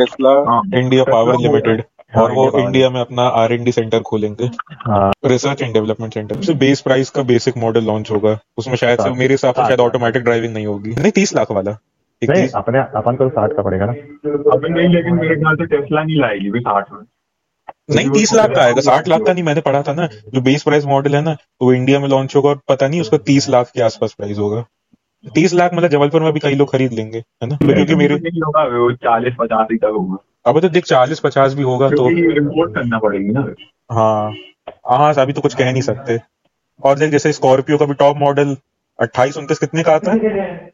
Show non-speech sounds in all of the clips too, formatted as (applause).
Tesla हाँ, India power limited हाँ, और वो इंडिया में अपना आर एन डी सेंटर खोलेंगे। हाँ। रिसर्च एंड डेवलपमेंट सेंटर उससे बेस प्राइस का बेसिक मॉडल लॉन्च होगा। उसमें शायद से मेरे हिसाब से शायद ऑटोमेटिक ड्राइविंग नहीं होगी। नहीं तीस लाख वाला। नहीं अपने अपन को साठ का पड़ेगा ना। अभी नहीं लेकिन मेरे ख्याल से टेस्ला नहीं लाएगी भी साठ में। नहीं तीस लाख का आएगा। साठ लाख का नहीं मैंने पढ़ा था ना। जो बेस प्राइस मॉडल है ना वो इंडिया में लॉन्च होगा और पता नहीं उसका तीस लाख के आसपास प्राइस होगा। तीस लाख मतलब जबलपुर में भी कई लोग खरीद लेंगे है ना? क्योंकि मेरे नहीं होगा वो चालीस पचास ही तक होगा। अब तो देख चालीस पचास भी होगा तो रिपोर्ट इम्पोर्ट करना पड़ेगी ना। हाँ हाँ अभी तो कुछ कह नहीं सकते। और देख जैसे स्कॉर्पियो का भी टॉप मॉडल अट्ठाईस उनतीस कितने का आता है?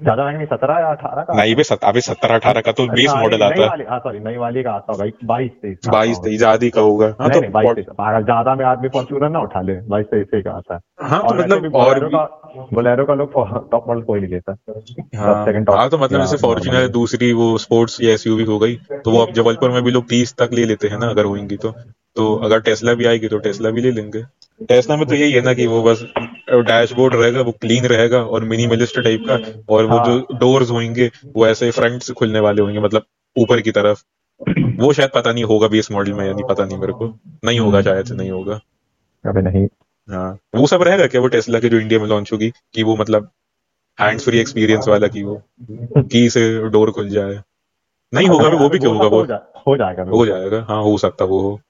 ज़्यादा महँगी सत्रह या अठारह का नहीं सत, अभी सत्रह अठारह का तो बेस हाँ, मॉडल आता है। हाँ सॉरी नई वाली का आता होगा बाईस तेईस बाईस तेईस आदि का होगा। हाँ नहीं नहीं बाईस तो ज़्यादा में आदमी फॉर्चूनर ना उठा ले बाईस तेईस का आता है। हाँ तो मतलब और बोलेरो का लोग टॉप मॉडल कोई नहीं लेता। हाँ सेकंड हाँ तो मतलब जैसे फॉर्च्यूनर दूसरी वो स्पोर्ट्स या एसयूवी हो गई तो वो अब जबलपुर में भी लोग तीस तक ले लेते हैं ना अगर होंगी तो। तो अगर टेस्ला भी आएगी तो टेस्ला भी ले लेंगे। टेस्ला में तो यही है ना कि वो बस डैशबोर्ड रहेगा वो क्लीन रहेगा और मिनिमलिस्ट टाइप का और वो हाँ। जो डोर्स होंगे वो ऐसे फ्रंट से खुलने वाले होंगे मतलब ऊपर की तरफ़। वो शायद पता नहीं होगा बेस मॉडल में या नहीं पता नहीं मेरे को। नहीं होगा शायद से नहीं होगा। अबे नहीं। हाँ वो सब रहेगा क्या वो टेस्ला के जो इंडिया में लॉन्च होगी कि वो मतलब हैंड्स फ्री एक्सपीरियंस वाला की वो की से डोर खुल जाए। नहीं होगा भी वो भी क्या होगा? वो हो हो जाएगा हो जाएगा। हाँ हो सकता वो हो।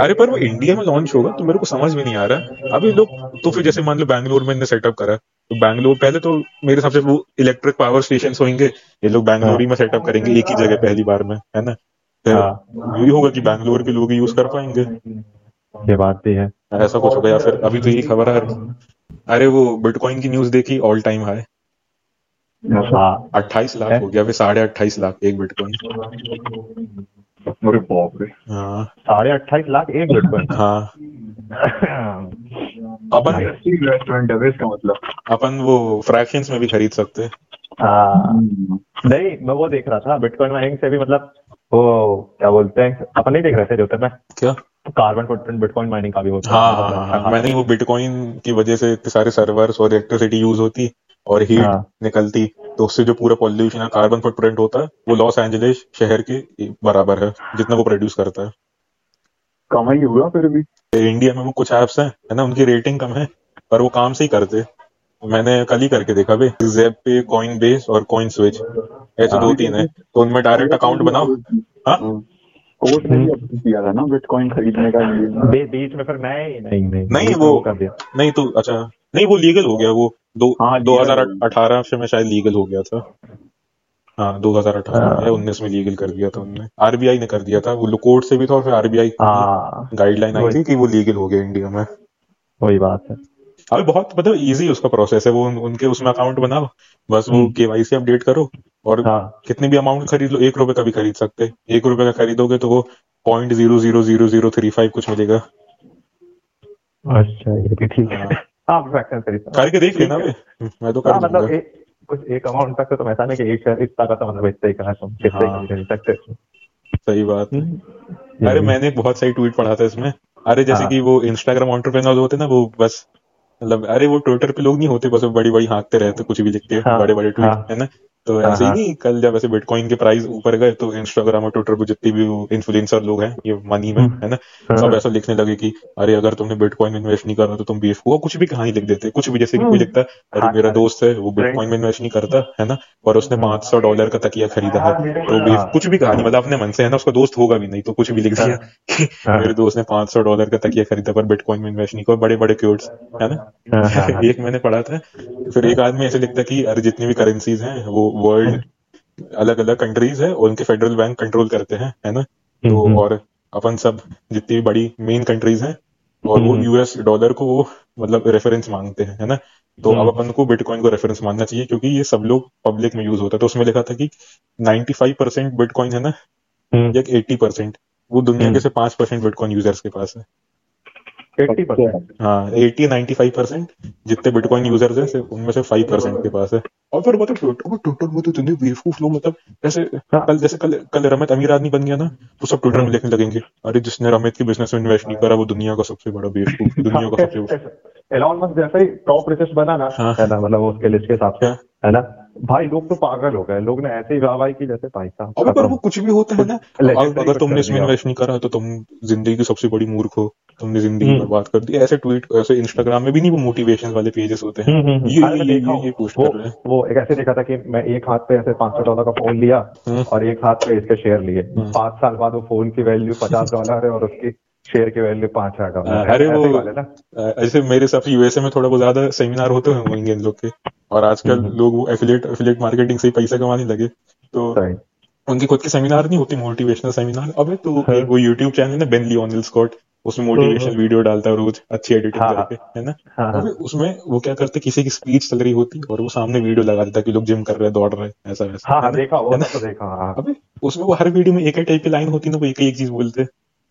अरे पर वो इंडिया में लॉन्च होगा तो मेरे को समझ में नहीं आ रहा अभी लोग तो फिर जैसे मान लो बैंगलोर में इन्हें सेटअप करा तो बैंगलोर पहले तो मेरे हिसाब से वो इलेक्ट्रिक पावर स्टेशन होंगे ये लोग बैंगलोर ही में सेटअप करेंगे एक ही जगह पहली बार में है ना? फिर हाँ। यही होगा कि बैंगलोर के लोग यूज़ कर पाएँगे। ये बात भी है। ऐसा कुछ होगा या फिर अभी तो यही खबर है। अरे वो बिटकॉइन की न्यूज़ देखी ऑल टाइम हाई अट्ठाईस लाख हो गया फिर साढ़े अट्ठाईस लाख एक बिटकॉइन अरे बाप रे। हाँ। साढ़े अट्ठाईस लाख एक बिटकॉइन हाँ। अपन रेस्टोरेंट है इसका मतलब। अपन वो फ्रैक्शंस में भी खरीद सकते हैं। हाँ। नहीं मैं वो देख रहा था बिटकॉइन माइनिंग से भी मतलब वो क्या बोलते हैं अपन नहीं देख रहे थे जो थे मैं क्या? कार्बन फुटप्रिंट बिटकॉइन माइनिंग का भी होता हाँ। है हाँ मतलब हाँ। मैंने वो बिटकॉइन की वजह से इतने सारे सर्वर्स और इलेक्ट्रिसिटी यूज़ होती और हीट हाँ। निकलती। तो उससे जो पूरा पॉल्यूशन है कार्बन फुटप्रिंट होता है वो लॉस एंजलिस शहर के बराबर है जितना वो प्रोड्यूस करता है। कमाई हुआ फिर भी। इंडिया में वो कुछ ऐप्स हैं है ना उनकी रेटिंग कम है पर वो काम सही करते। मैंने कल ही करके देखा भाई जेप पे कॉइन बेस और कॉइन स्विच ऐसे दो तीन है। तो उनमें डायरेक्ट अकाउंट बनाओ। हाँ? कोर्ट ने भी किया था ना बिटकॉइन खरीदने का। बीच में फिर नहीं नहीं नहीं नहीं, वो- नहीं तो अच्छा नहीं वो लीगल हो गया वो दो हाँ, दो हज़ार अठारह से में शायद लीगल हो गया था। हाँ दो हज़ार अठारह या उन्नीस में लीगल कर दिया था उन्होंने आरबीआई ने कर दिया था वो कोर्ट से भी था और फिर आरबीआई हाँ। गाइडलाइन आई थी कि वो लीगल हो गया इंडिया में। वही बात है। अभी बहुत मतलब इजी उसका प्रोसेस है वो उन, उनके उसमें अकाउंट बनाओ बस वो हम्म। केवाईसी अपडेट करो और हाँ। कितने भी अमाउंट खरीद लो एक रुपए का भी खरीद सकते। एक रुपए का खरीदोगे तो वो point zero zero zero zero three five कुछ मिलेगा। अच्छा ये भी ठीक है। हाँ। हाँ हूँ। देख लेना मैं तो हाँ कर मतलब कुछ एक अमाउंट तक तो तुम ऐसा नहीं कि एक शेयर इतना का तो मतलब इतना ही तुम कितने का हाँ। खरीद सकते सही बात हम्म। अरे मैंने एक बहुत सही ट्वीट पढ़ा था इसमें अरे जैसे हाँ। कि वो इंस्टाग्राम ऑन्टरप्रेनर होते ना वो बस मतलब अरे वो ट्विटर पे लोग नहीं होते बस बड़ी बड़ी हाँकते रहते कुछ भी लिख के हाँ, बड़े बड़े ट्वीट हाँ। है ना तो हाँ, ऐसे ही हाँ। नहीं कल जब ऐसे बिटकॉइन के प्राइस ऊपर गए तो इंस्टाग्राम और ट्विटर पे जितने भी इन्फ्लुएंसर लोग हैं ये मनी में हम्म। है ना हाँ। सब ऐसा लिखने लगे कि अरे अगर तुमने बिटकॉइन में इन्वेस्ट नहीं करना तो तुम बेवकूफ़ हो कुछ भी कहानी लिख देते कुछ भी जैसे कोई हम्म। लिखता है अरे हाँ, मेरा हाँ। दोस्त है वो बिटकॉइन में इन्वेस्ट नहीं करता है ना और उसने पाँच सौ डॉलर का तकिया खरीदा है तो हाँ। कुछ भी कहानी मतलब अपने मन से है ना उसका दोस्त होगा भी नहीं तो कुछ भी लिख दिया कि हाँ। मेरे दोस्त ने पाँच सौ डॉलर का तकिया खरीदा पर बिटकॉइन में इन्वेस्ट नहीं किया बड़े बड़े क्यूट्स है ना हाँ, हाँ, हाँ। (laughs) एक मैंने पढ़ा था फिर एक आदमी ऐसे लिखता कि अरे जितनी भी करेंसीज हैं वो वर्ल्ड अलग अलग कंट्रीज़ है और उनके फेडरल बैंक कंट्रोल करते हैं है ना तो हम्म, और अपन सब जितनी भी बड़ी मेन कंट्रीज़ हैं और वो हम्म। यूएस डॉलर को वो मतलब रेफरेंस मांगते हैं है ना तो अब हम्म। अपन को बिटकॉइन को रेफरेंस मानना चाहिए क्योंकि ये सब लोग पब्लिक में यूज़ होता है तो उसमें लिखा था कि 95 परसेंट बिटकॉइन है ना हम्म। या 80 परसेंट वो दुनिया के हम्म। से पाँच परसेंट बिटकॉइन यूज़र्स के पास है 80% हाँ एटी नाइन्टी फाइव परसेंट जितने बिटकॉइन यूज़र्स हैं उनमें से फाइव परसेंट के पास है। और फिर मतलब ट्विटर ट्विटर में तो इतने बेवकूफ़ लोग मतलब जैसे हाँ। कल जैसे कल कल रमित अमीर आदमी बन गया ना तो सब ट्विटर में लिखने लगेंगे अरे जिसने रमित के बिज़नेस में इन्वेस्ट नहीं करा वो दुनिया का सबसे बड़ा बेवकूफ़ (laughs) दुनिया का सबसे एलॉन मस्क जैसे ही टॉप रिचेस्ट बना ना हाँ। है ना मतलब उसके लिस्ट के हिसाब से हाँ। ना? भाई लोग तो पागल हो गए लोग ने ऐसे ही वाहवाही की जैसे भाई साहब अबे पर वो कुछ भी होता है ना अगर तुमने इसमें इन्वेस्ट नहीं करा तो तुम ज़िंदगी की सबसे बड़ी मूर्ख हो। तुमने ज़िंदगी हम्म। बर्बाद कर दी। ऐसे ट्वीट ऐसे इंस्टाग्राम में भी नहीं वो मोटिवेशन वाले पेजेस होते हैं। हम्म, हम्म, ये ये ये ये पोस्ट कर रहे हैं। वो एक ऐसे देखा था कि मैं एक हाथ पे ऐसे पाँच सौ डॉलर का फ़ोन लिया। और एक हाथ पे इसके शेयर लिए। पाँच साल बाद वो फ़ोन की वैल्यू पचास डॉलर है और उसकी शेयर की वैल्यू पाँच हज़ार डॉलर अरे वो- ऐसे मेरे हिसाब से यूएसए में थोड़ा बहुत ज़्यादा सेमिनार होते हैं होंगे इन लोग के। और आजकल। लोग वो एफिलेट एफिलेट मार्केटिंग से पैसा कमाने लगे। तो उनकी खुद की सेमिनार नहीं होती मोटिवेशनल सेमिनार अबे तो हाँ। वो यूट्यूब चैनल है बेन लियोनिल स्कॉट उसमें मोटिवेशन वीडियो डालता है रोज अच्छी एडिटिंग हाँ। करके है ना हाँ हाँ अबे उसमें वो क्या करते किसी की स्पीच चल रही होती और वो सामने वीडियो लगा देता कि लोग जिम कर रहे हैं दौड़ रहे हैं ऐसा वैसा हाँ हाँ? देखा वो? तो देखा हाँ अबे उसमें वो हर वीडियो में एक ही टाइप की लाइन होती ना वो एक ही एक चीज़ बोलते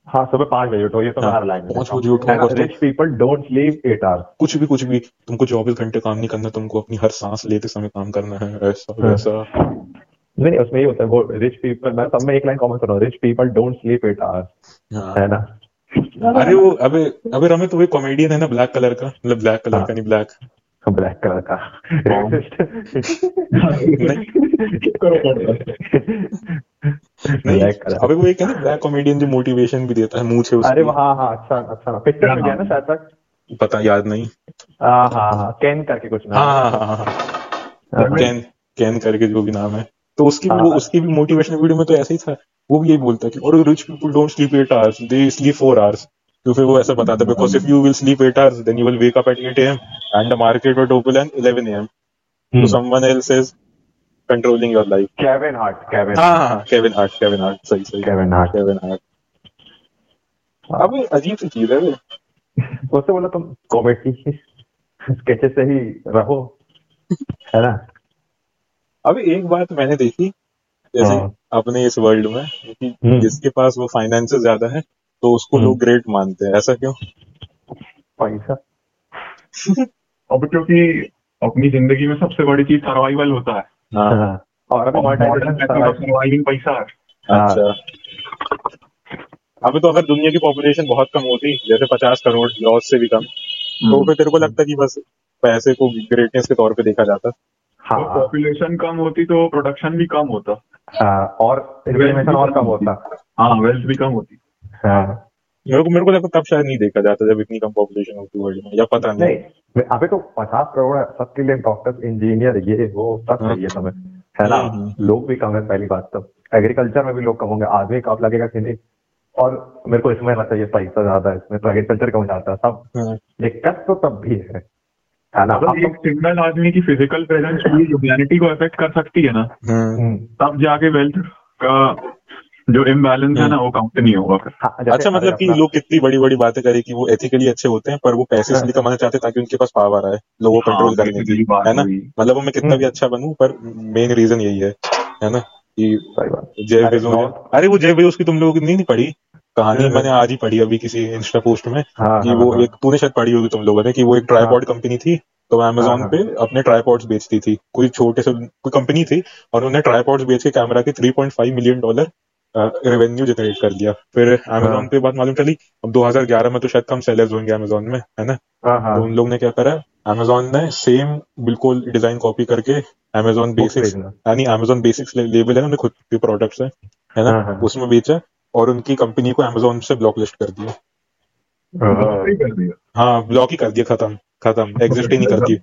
हाँ सुबह पाँच बजे उठो ये तो हाँ, हर लाइन पाँच बजे उठो तो- rich people don't sleep eight hours कुछ भी कुछ भी तुमको चौबीस घंटे काम नहीं करना तुमको अपनी हर सांस लेते समय काम करना है ऐसा हाँ। वैसा नहीं नहीं उसमें ये होता है वो रिच पीपल मैं सब में एक लाइन कॉमेंट कर रहा हूँ rich people don't sleep eight hours हाँ। है ना अरे वो अबे अबे रमे तो वो कॉमेडियन है ना ब्लैक कलर का? मतलब ब्लैक कलर हाँ। का नहीं ब्लैक ब्लैक कलर का। नहीं अबे वो एक है ना ब्लैक कॉमेडियन जो मोटिवेशन भी देता है मुँह से अरे हाँ हाँ अच्छा अच्छा पिक्चर में गया ना शायद तक। पता याद नहीं। हाँ हाँ हाँ कैन करके कुछ नाम। हाँ हाँ हाँ हाँ हाँ, कैन कैन करके जो भी नाम है। तो उसकी भी हाँ। वो उसकी भी मोटिवेशनल वीडियो में तो ऐसा ही था। वो भी यही बोलता है कि और rich people don't sleep eight hours they sleep four hours तो फिर वो ऐसा बताता है because if you will sleep eight hours then you will wake up at 8 am and the market will open at 11 am so hmm. someone else is controlling your life. Kevin Hart Kevin हाँ हाँ Kevin Hart Kevin Hart सही सही Kevin Hart Kevin Hart अब अजीब सी चीज़ है वे। उससे बोला तुम कॉमेडी स्केचेस से ही रहो। है ना? अभी एक बात मैंने देखी जैसे हाँ। अपने इस वर्ल्ड में कि हम्म। जिसके पास वो फाइनेंस ज़्यादा है तो उसको हम्म। लोग ग्रेट मानते हैं। ऐसा क्यों? पैसा अब क्योंकि अपनी ज़िंदगी में सबसे बड़ी चीज़ सर्वाइवल होता है। हाँ। हाँ। और सर्वाइविंग पैसा है। हाँ। अच्छा। अभी तो अगर दुनिया की पॉपुलेशन बहुत कम होती जैसे पचास करोड़ लॉस से भी कम तो फिर तेरे को लगता कि बस पैसे को ग्रेटनेस के तौर पे देखा जाता? हाँ। पॉपुलेशन कम होती तो प्रोडक्शन भी कम होता। और इन्फ्लेमेशन और कम होता। हाँ वेल्थ भी कम होती। हाँ। मेरे को मेरे को लगता तब शायद नहीं देखा जाता जब इतनी कम पॉपुलेशन होती वर्ल्ड में या पता नहीं। नहीं अभी तो पचास करोड़ है सबके लिए डॉक्टर इंजीनियर ये वो सब हाँ। चाहिए तुम्हें है ना? हम्म, लोग भी कम है पहली बात तो। एग्रीकल्चर में भी लोग कम होंगे आदमी कब लगेगा कि नहीं। और मेरे को इसमें लगता है ये पैसा ज़्यादा इसमें तो एग्रीकल्चर कम जाता है सब। हाँ। दिक्कत तो तब भी है। है ना मतलब एक सिंगल आदमी की फ़िज़िकल प्रेजेंस पूरी ह्यूमैनिटी को अफेक्ट कर सकती है ना? हम्म। हम्म, तब जाके वेल्थ का जो इम्बैलेंस है ना वो काउंट नहीं होगा फिर। हाँ, अच्छा मतलब कि लोग कितनी बड़ी बड़ी बातें करें कि वो एथिकली अच्छे होते हैं पर वो पैसे इसलिए कमाना चाहते हैं ताकि उनके पास पावर आए लोगों को हाँ, कंट्रोल करने की है ना? मतलब वो मैं कितना भी अच्छा बनूं पर मेन रीजन यही है है ना? कि जय बेजोस अरे वो जय बेजोस की तुम लोगों की नहीं, नहीं पढ़ी? कहानी हाँ, मैंने आज ही पढ़ी अभी किसी इंस्टा पोस्ट में हाँ कि हाँ, वो हाँ, एक तूने शायद पढ़ी होगी तुम लोगों ने कि वो एक ट्राईपॉड कंपनी थी तो अमेजोन हाँ, पे अपने ट्राईपॉड्स बेचती थी। कोई छोटे से कोई कंपनी थी और उन्होंने ट्राईपॉड्स बेच के कैमरा के 3.5 मिलियन डॉलर रेवेन्यू जनरेट कर दिया फिर अमेजोन हाँ। पे बात मालूम चली अब 2011 में तो शायद कम सेलर्स होंगे अमेजोन में है ना? हाँ हाँ। तो उन लोग ने क्या करा अमेजोन ने सेम बिल्कुल डिज़ाइन कॉपी करके अमेजोन बेसिक्स यानी अमेजोन बेसिक्स लेबल है ना खुद के प्रोडक्ट्स है है ना? हाँ, हाँ। उसमें बेचा। और उनकी कंपनी को अमेजोन से ब्लॉक लिस्ट कर दिया हाँ, दिया हाँ ब्लॉक ही कर दिया खत्म खत्म एग्जिस्ट ही नहीं करती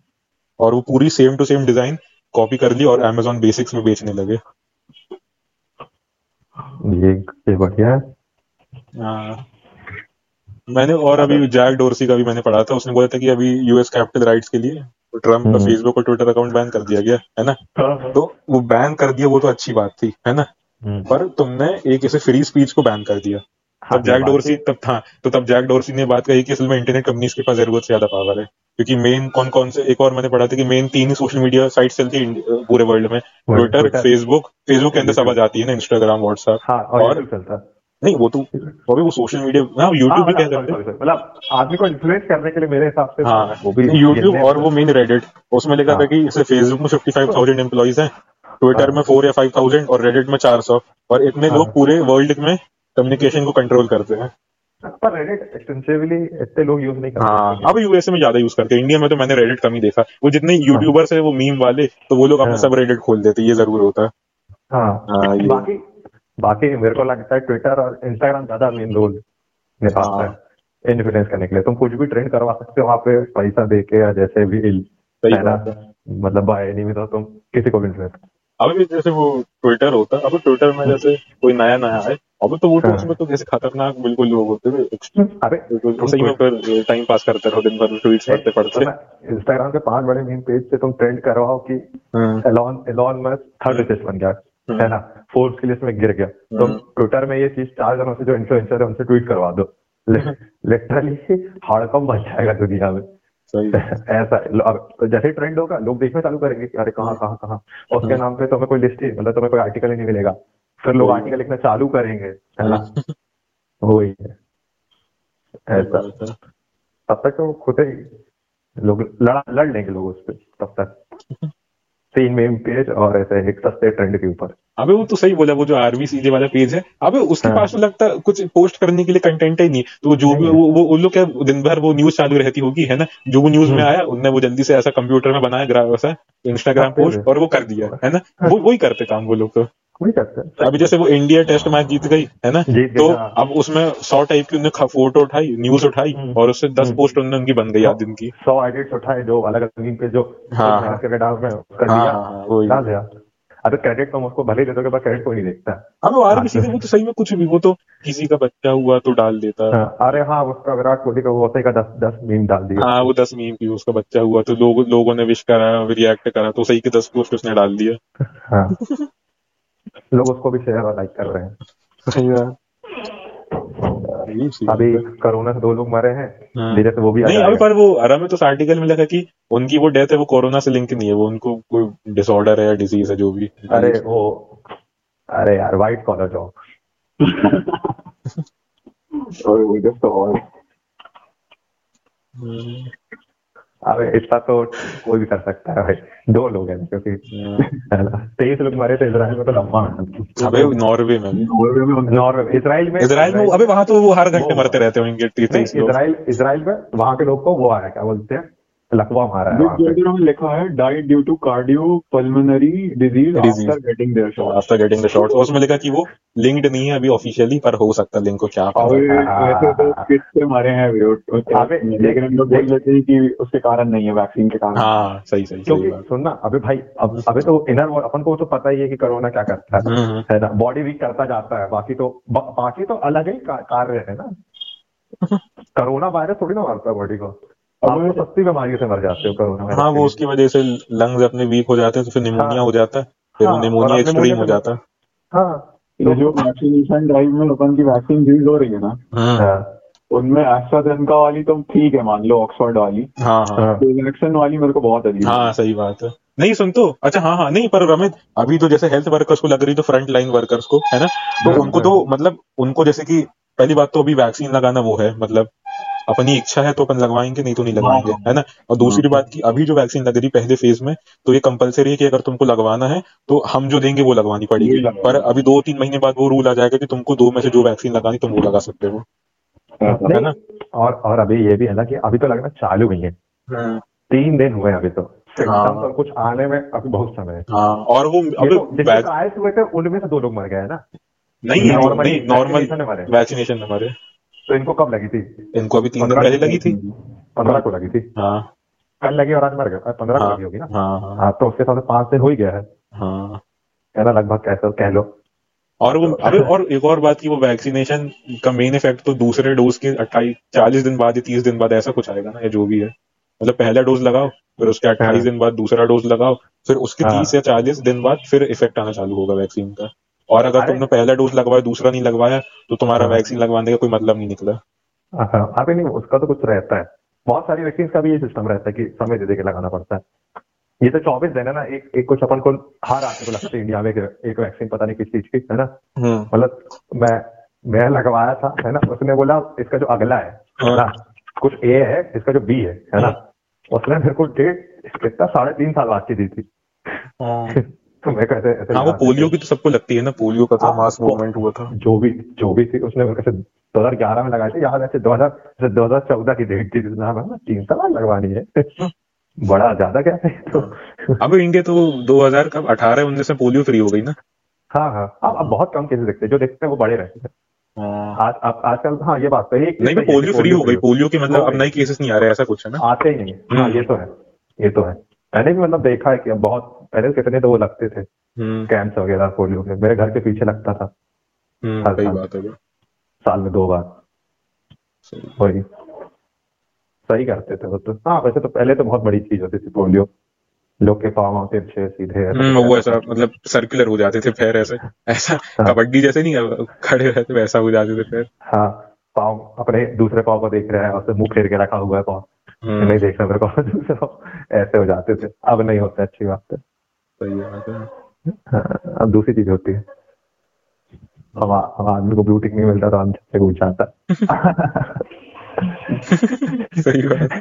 और वो पूरी same to same design copy कर ली और अमेजोन बेसिक्स में बेचने लगे ये ये बढ़िया है हाँ। मैंने और अभी जैक डोरसी का भी मैंने पढ़ा था उसने बोला था कि अभी यूएस कैपिटल राइट्स के लिए ट्रंप का हम्म। फेसबुक और ट्विटर अकाउंट बैन कर दिया गया है ना हाँ, हाँ। तो वो बैन कर दिया वो तो अच्छी बात थी है ना हम्म। पर तुमने एक ऐसे फ्री स्पीच को बैन कर दिया। हाँ, तब जैक डोरसी तब था तो तब जैक डोरसी ने बात कही कि असल में इंटरनेट कंपनीज़ के पास ज़रूरत से ज़्यादा पावर है क्योंकि मेन कौन कौन से एक और मैंने पढ़ा था कि मेन तीन ही सोशल मीडिया साइट चलती है पूरे वर्ल्ड में ट्विटर फेसबुक फेसबुक के अंदर सब आ जाती है ना इंस्टाग्राम व्हाट्सएप हाँ और चलता नहीं वो तो वो भी वो सोशल मीडिया हाँ यूट्यूब भी कह सकते हैं। sorry, sorry. मतलब आदमी को इन्फ्लुएंस करने के लिए मेरे हिसाब से हाँ वो भी यूट्यूब और वो मेन रेडिट उसमें लिखा था हाँ। कि फेसबुक में फिफ्टी फाइव थाउज़ेंड एम्प्लॉइज हैं। ट्विटर हाँ। में फोर या फाइव थाउज़ेंड और रेडिट में चार सौ। और इतने हाँ। लोग पूरे वर्ल्ड में कम्युनिकेशन को कंट्रोल करते हैं। पर रेडिट एक्सटेंसिवली इतने लोग यूज़ नहीं करते। हाँ अब यूएसए में ज़्यादा यूज़ करते हैं। इंडिया में तो मैंने रेडिट कम ही देखा। वो जितने यूट्यूबर्स है वो मीम वाले तो वो लोग अपने हाँ। सब रेडिट खोल देते ये ज़रूर होता है। हाँ। बाकी बाकी मेरे को लगता है ट्विटर और इंस्टाग्राम ज़्यादा मेन रोल निभाता हाँ। है इन्फ्लुएंस करने के लिए। तुम कुछ भी ट्रेंड करवा सकते हो वहाँ पे पैसा दे के या जैसे भी मतलब बाय एनी में तो तुम किसी को भी इन्फ्लुएंस अभी जैसे वो ट्विटर होता है अब ट्विटर में जैसे कोई नया नया है अब तो वो तो हाँ। उसमें तो जैसे खतरनाक बिल्कुल लोग होते थे अरे तो सही में फिर टाइम पास करते रहो दिन भर ट्वीट्स पढ़ते पढ़ते। इंस्टाग्राम के पाँच बड़े मीम पेज से तुम ट्रेंड करवाओ कि हाँ, Elon Elon Musk third richest बन गया है। ना? फोर्ब्स की लिस्ट में गिर गया। तो हम्म। ट्विटर में ये चीज़ चार जनों से जो इन्फ्लुएंसर है उनसे ट्वीट करवा दो। लिटरली हड़कम बच जाएगा दुनिया में। (laughs) ऐसा अब तो जैसे ट्रेंड होगा लोग देखना चालू करेंगे कि अरे कहाँ कहाँ कहाँ। और उसके नाम पे तुम्हें कोई लिस्ट ही मतलब तुम्हें कोई आर्टिकल ही नहीं मिलेगा। फिर लोग आर्टिकल लिखना चालू करेंगे है ना? (laughs) वही है। ऐसा। तब तक तो खुद ही लोग लड़ा लड़ लेंगे लोग उस पर तब तक। (laughs) तीन मेम पेज और ऐसे एक सस्ते ट्रेंड के ऊपर। अबे वो तो सही बोला वो जो आरवी सीजे वाला पेज है अबे उसके हाँ। पास तो लगता है कुछ पोस्ट करने के लिए कंटेंट ही नहीं तो जो भी वो वो उन लोग क्या दिन भर वो न्यूज़ चालू रहती होगी है ना? जो वो न्यूज़ में हम्म। आया उनने वो जल्दी से ऐसा कंप्यूटर में बनाया ग्राफ ऐसा इंस्टाग्राम हाँ, पोस्ट और वो कर दिया है ना? हाँ। वो वही करते काम वो लोग तो। वही करते अभी जैसे वो इंडिया टेस्ट मैच जीत गई है ना? तो हाँ। अब उसमें सौ टाइप की उन्होंने फ़ोटो उठाई न्यूज़ उठाई हम्म। और उससे दस हम्म। पोस्ट उन्होंने उनकी बन गई आज दिन की। सौ एडिट्स उठाए जो अलग अलग पे जो हाँ, कर दिया। अबे क्रेडिट तुम उसको भले दे पर क्रेडिट कोई नहीं देखता। अब वो आरवी हाँ, वो तो सही में कुछ भी वो तो किसी का बच्चा हुआ तो डाल देता। है हाँ, अरे हाँ उसका विराट कोहली का वो सही का दस दस मीम डाल दिया। हाँ वो दस मीम की उसका बच्चा हुआ तो लोग लोगों ने विश करा रिएक्ट करा तो सही के दस पोस्ट उसने डाल दिया। हाँ। (laughs) लोग उसको भी शेयर और लाइक कर रहे हैं अभी कोरोना से दो लोग मरे हैं। हाँ। धीरे से वो भी नहीं अभी पर वो अरे में तो आर्टिकल में लिखा कि उनकी वो डेथ है वो कोरोना से लिंक नहीं है वो उनको कोई डिसऑर्डर है या डिज़ीज़ है जो भी। अरे वो अरे यार वाइट कॉलर जॉब और वो just all- इतना तो कोई भी कर सकता है भाई। दो लोग हैं क्योंकि तेईस लोग मरे थे इसराइल में तो लंबा है। अबे नॉर्वे में। नॉर्वे में नॉर्वे इसराइल में इसराइल में अबे वहाँ तो वो हर घंटे मरते रहते होंगे इसराइल इसराइल में वहाँ के लोग को वो आया क्या बोलते हैं? लकवा मारा है लिखा है died due to cardiopulmonary disease after getting their shot after getting the shot उसमें लिखा कि वो लिंक्ड नहीं है अभी ऑफिशियली पर हो सकता है लिंक को क्या पता। हाँ। वैसे तो किससे मरे हैं वे लेकिन हम लोग बोल लेते हैं कि उसके कारण नहीं है वैक्सीन के कारण। हाँ सही सही क्योंकि सुनना अबे भाई अब अबे तो इनर अपन को तो पता ही है कि कोरोना क्या करता है। हम्म, हम्म। है ना? बॉडी वीक करता जाता है बाकी तो बाकी तो अलग ही कार्य है ना। (laughs) कोरोना वायरस थोड़ी ना मारता है बॉडी को। आप तो सस्ती बीमारी से मर जाते हो कोरोना हाँ वो उसकी वजह से लंग्स अपने वीक हो जाते हैं तो फिर निमोनिया हाँ। हो जाता है फिर हाँ, निमोनिया एक्सट्रीम हो जाता है। हाँ। ये जो वैक्सीनेशन ड्राइव में अपन की वैक्सीन यूज़ हो रही है ना उनमें एस्ट्राजेनेका वाली तो ठीक है मान लो ऑक्सफोर्ड वाली। हाँ हाँ। हाँ। वाली मेरे को बहुत अजीब हाँ सही बात है। नहीं सुन तो अच्छा हाँ हाँ नहीं पर रमित अभी तो जैसे हेल्थ वर्कर्स को लग रही तो फ्रंट लाइन वर्कर्स को है ना? तो उनको तो मतलब उनको जैसे कि पहली बात तो अभी वैक्सीन लगाना वो है मतलब अपनी इच्छा है तो अपन लगवाएँगे नहीं तो नहीं लगवाएँगे है। ना? और दूसरी बात की अभी जो वैक्सीन लग रही पहले फ़ेज़ में तो ये कंपलसरी है कि अगर तुमको लगवाना है तो हम जो देंगे वो लगवानी पड़ेगी। पर अभी दो तीन महीने बाद वो रूल आ जाएगा कि तुमको दो में से जो वैक्सीन लगानी तुम वो लगा सकते हो। हाँ, है ना? और और अभी ये भी है ना कि अभी तो लगना चालू हुई है। तीन दिन हुए अभी तो। कुछ आने में अभी बहुत समय है। हाँ और वो अबे तो ट्रायल्स हुए थे उनमें से दो लोग मर गए हैं ना। नहीं नॉर्मल वैक्सीनेशन में मरे तो इनको कब लगी थी? इनको अभी तीन दिन पहले लगी थी। पंद्रह को लगी थी। हाँ। कल लगी और आज मर गए। पंद्रह को हाँ लगी होगी ना? हाँ हाँ। तो उसके साथ पाँच दिन हो ही गया है। हाँ। है ना? लगभग कैसे कह लो। और वो अबे और एक और बात की वो वैक्सीनेशन का मेन इफ़ेक्ट तो दूसरे डोज के अट्ठाईस चालीस दिन बाद या तीस दिन बाद ऐसा कुछ आएगा ना या जो भी है। मतलब पहला डोज लगाओ फिर उसके अट्ठाईस। दिन बाद दूसरा डोज लगाओ फिर उसके। तीस या चालीस दिन बाद फिर इफ़ेक्ट आना चालू होगा वैक्सीन का। और अगर तुमने पहला डोज लगवाया दूसरा नहीं लगवाया तो तुम्हारा हाँ। वैक्सीन लगवाने का कोई मतलब नहीं निकला। हाँ अभी नहीं उसका तो कुछ रहता है। बहुत सारी वैक्सीन का भी ये सिस्टम रहता है कि समय दे दे के लगाना पड़ता है। ये तो चौबीस दिन है ना एक एक कुछ अपन को हर आदमी को लगता है इंडिया में एक, वैक्सीन पता नहीं किस चीज़ की है ना? हम्म मतलब मैं मैं लगवाया था है ना? उसने बोला इसका जो अगला है है ना? कुछ ए है इसका जो बी है है ना? उसने मेरे को डेट कितना साढ़े तीन साल बाद की दी थी। (laughs) हाँ। तुम्हें कैसे ऐसे हाँ वो पोलियो की तो सबको लगती है ना पोलियो का तो हाँ, मास मूवमेंट हुआ था जो भी जो भी थी उसने कैसे 2011 में लगाए थे याद ऐसे 2000 से 2014 की डेट थी जिसमें हमें तीन साल लगवानी है बड़ा ज़्यादा क्या है तो अब इंडिया तो 2000 कब 18 19 में पोलियो फ्री हो गई ना हाँ हाँ अब अब बहुत कम केसेस देखते हैं जो देखते हैं वो बड़े रहते हैं हाँ। आज अब आजकल हाँ ये बात सही है नहीं मैं है पोलियो फ्री हो गई पोलियो के मतलब अब। नए केसेस नहीं आ रहे ऐसा कुछ है ना आते ही नहीं हाँ हम्म। ये तो है ये तो है मैंने भी मतलब देखा है कि अब बहुत पहले कितने तो वो लगते थे हम्म। कैंप्स वगैरह पोलियो के मेरे घर के पीछे लगता था। हम्म, हर सही साल। बात है साल में दो बार। सही। वही। सही करते थे वो तो। हाँ वैसे तो पहले तो बहुत बड़ी चीज़ होती थी पोलियो। लोग के पाँव वहाँ तिरछे सीधे ऐसे हम्म, वो ऐसा मतलब सर्कुलर हो जाते थे पैर ऐसे। ऐसा हाँ। कबड्डी जैसे नहीं खड़े रहते वैसा हो जाते थे पैर हाँ पाँव अपने दूसरे पाँव को देख रहा है और उससे मुँह फेर के रखा हुआ है पाँव। हम्म, नहीं देख रहा मेरे को। दूसरा (laughs) ऐसे हो जाते थे। अब नहीं होता अच्छी बात है। सही है हाँ, अब दूसरी चीज़ होती है। हम हम आदमी को ब्लू टिक नहीं मिलता तो हम छत से कूद जाता। (laughs) सही बात। है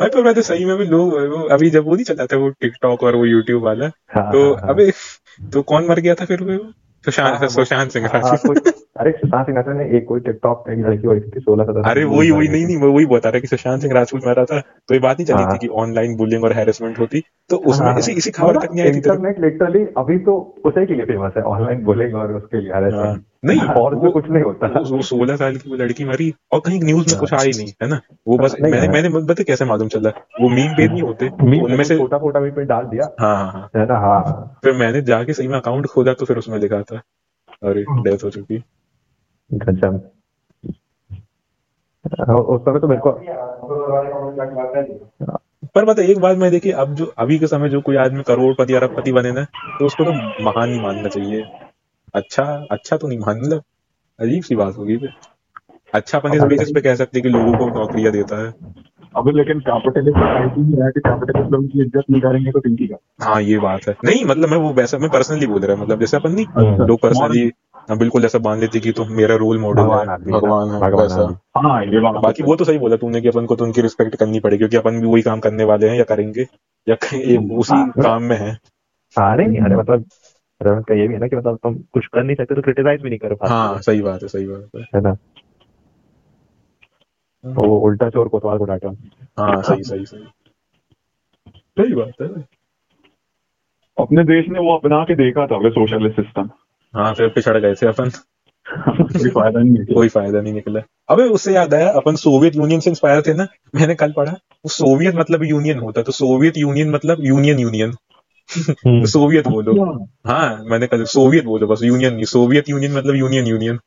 अरे पर मैं तो सही में भी लोग अभी जब वो नहीं चला था वो टिकटॉक और वो यूट्यूब वाला हाँ, तो हाँ, हाँ। अबे तो कौन मर गया था फिर वो? सुशांत हाँ, सुशांत सिंह राजपूत अरे सुशांत सिंह राजपूत ने एक कोई टिकटॉक पे लड़की हुई थी सोलह सत्रह अरे वही वही नहीं नहीं मैं वही बता रहा कि सुशांत सिंह राजपूत मरा था। तो ये बात नहीं चली। थी कि ऑनलाइन बुलिंग और हैरेसमेंट होती। तो उसमें हाँ, इसी इसी खबर तक नहीं आई थी इंटरनेट लिटरली अभी तो उसी के लिए फ़ेमस है ऑनलाइन बोलेंगे और उसके लिए हाँ। नहीं (laughs) और वो उसमें कुछ नहीं होता। वो- वो सोलह साल की वो लड़की मरी और कहीं न्यूज़ में कुछ आया ही नहीं है ना? वो बस नहीं मैंने। मैंने पता कैसे मालूम चला? वो मीम पेज नहीं होते उनमें से छोटा छोटा भी पे डाल दिया। हाँ हाँ हाँ। है ना? हाँ। फिर मैंने जाके सही में अकाउंट खोला तो फिर उसमें लिखा था अरे डेथ हो चुकी। गजब हाँ, उस समय तो मेरे को पर है, एक बात मैं देखिए अब जो अभी के समय जो कोई आदमी करोड़पति अरबपति बने ना तो उसको तो महान ही मानना चाहिए। अच्छा अच्छा तो नहीं मान मतलब अजीब सी बात होगी फिर। अच्छा अपन इस बेसिस पे कह सकते हैं कि लोगों को नौकरियाँ देता है। अब लेकिन कैपिटलिस्ट सोसाइटी में रह के कैपिटलिस्ट लोगों की इज़्ज़त नहीं करेंगे तो किनकी का हाँ ये बात है। नहीं मतलब मैं वो वैसा मैं पर्सनली बोल रहा हूँ मतलब जैसे अपन नहीं अच्छा। लोग पर्सनली बिल्कुल ऐसा मान लेते कि तुम मेरा रोल मॉडल है। भगवान है भगवान वैसा। हाँ ये बात बाकी वो तो सही बोला तूने कि अपन को तो उनकी रिस्पेक्ट करनी पड़ेगी क्योंकि अपन भी वही काम करने वाले हैं या करेंगे या कहीं ये उसी हाँ। काम में है। हाँ नहीं अरे मतलब रमन का ये भी है ना कि मतलब तुम कुछ कर नहीं सकते तो क्रिटिसाइज भी नहीं कर पाते। हाँ सही बात है सही बात है। है ना? तो वो उल्टा चोर कोतवाल को डांटा। हाँ सही सही सही। सही बात है। अपने देश ने वो अपना के देखा था सोशलिस्ट सिस्टम हाँ फिर पिछड़ गए थे अपन। कोई फ़ायदा नहीं कोई फ़ायदा नहीं निकला। अबे उससे याद आया अपन सोवियत यूनियन से इंस्पायर थे ना? मैंने कल पढ़ा वो सोवियत मतलब यूनियन होता तो सोवियत यूनियन मतलब यूनियन यूनियन सोवियत बोलो। हाँ मैंने कल सोवियत बोलो बस यूनियन नहीं सोवियत यूनियन मतलब union union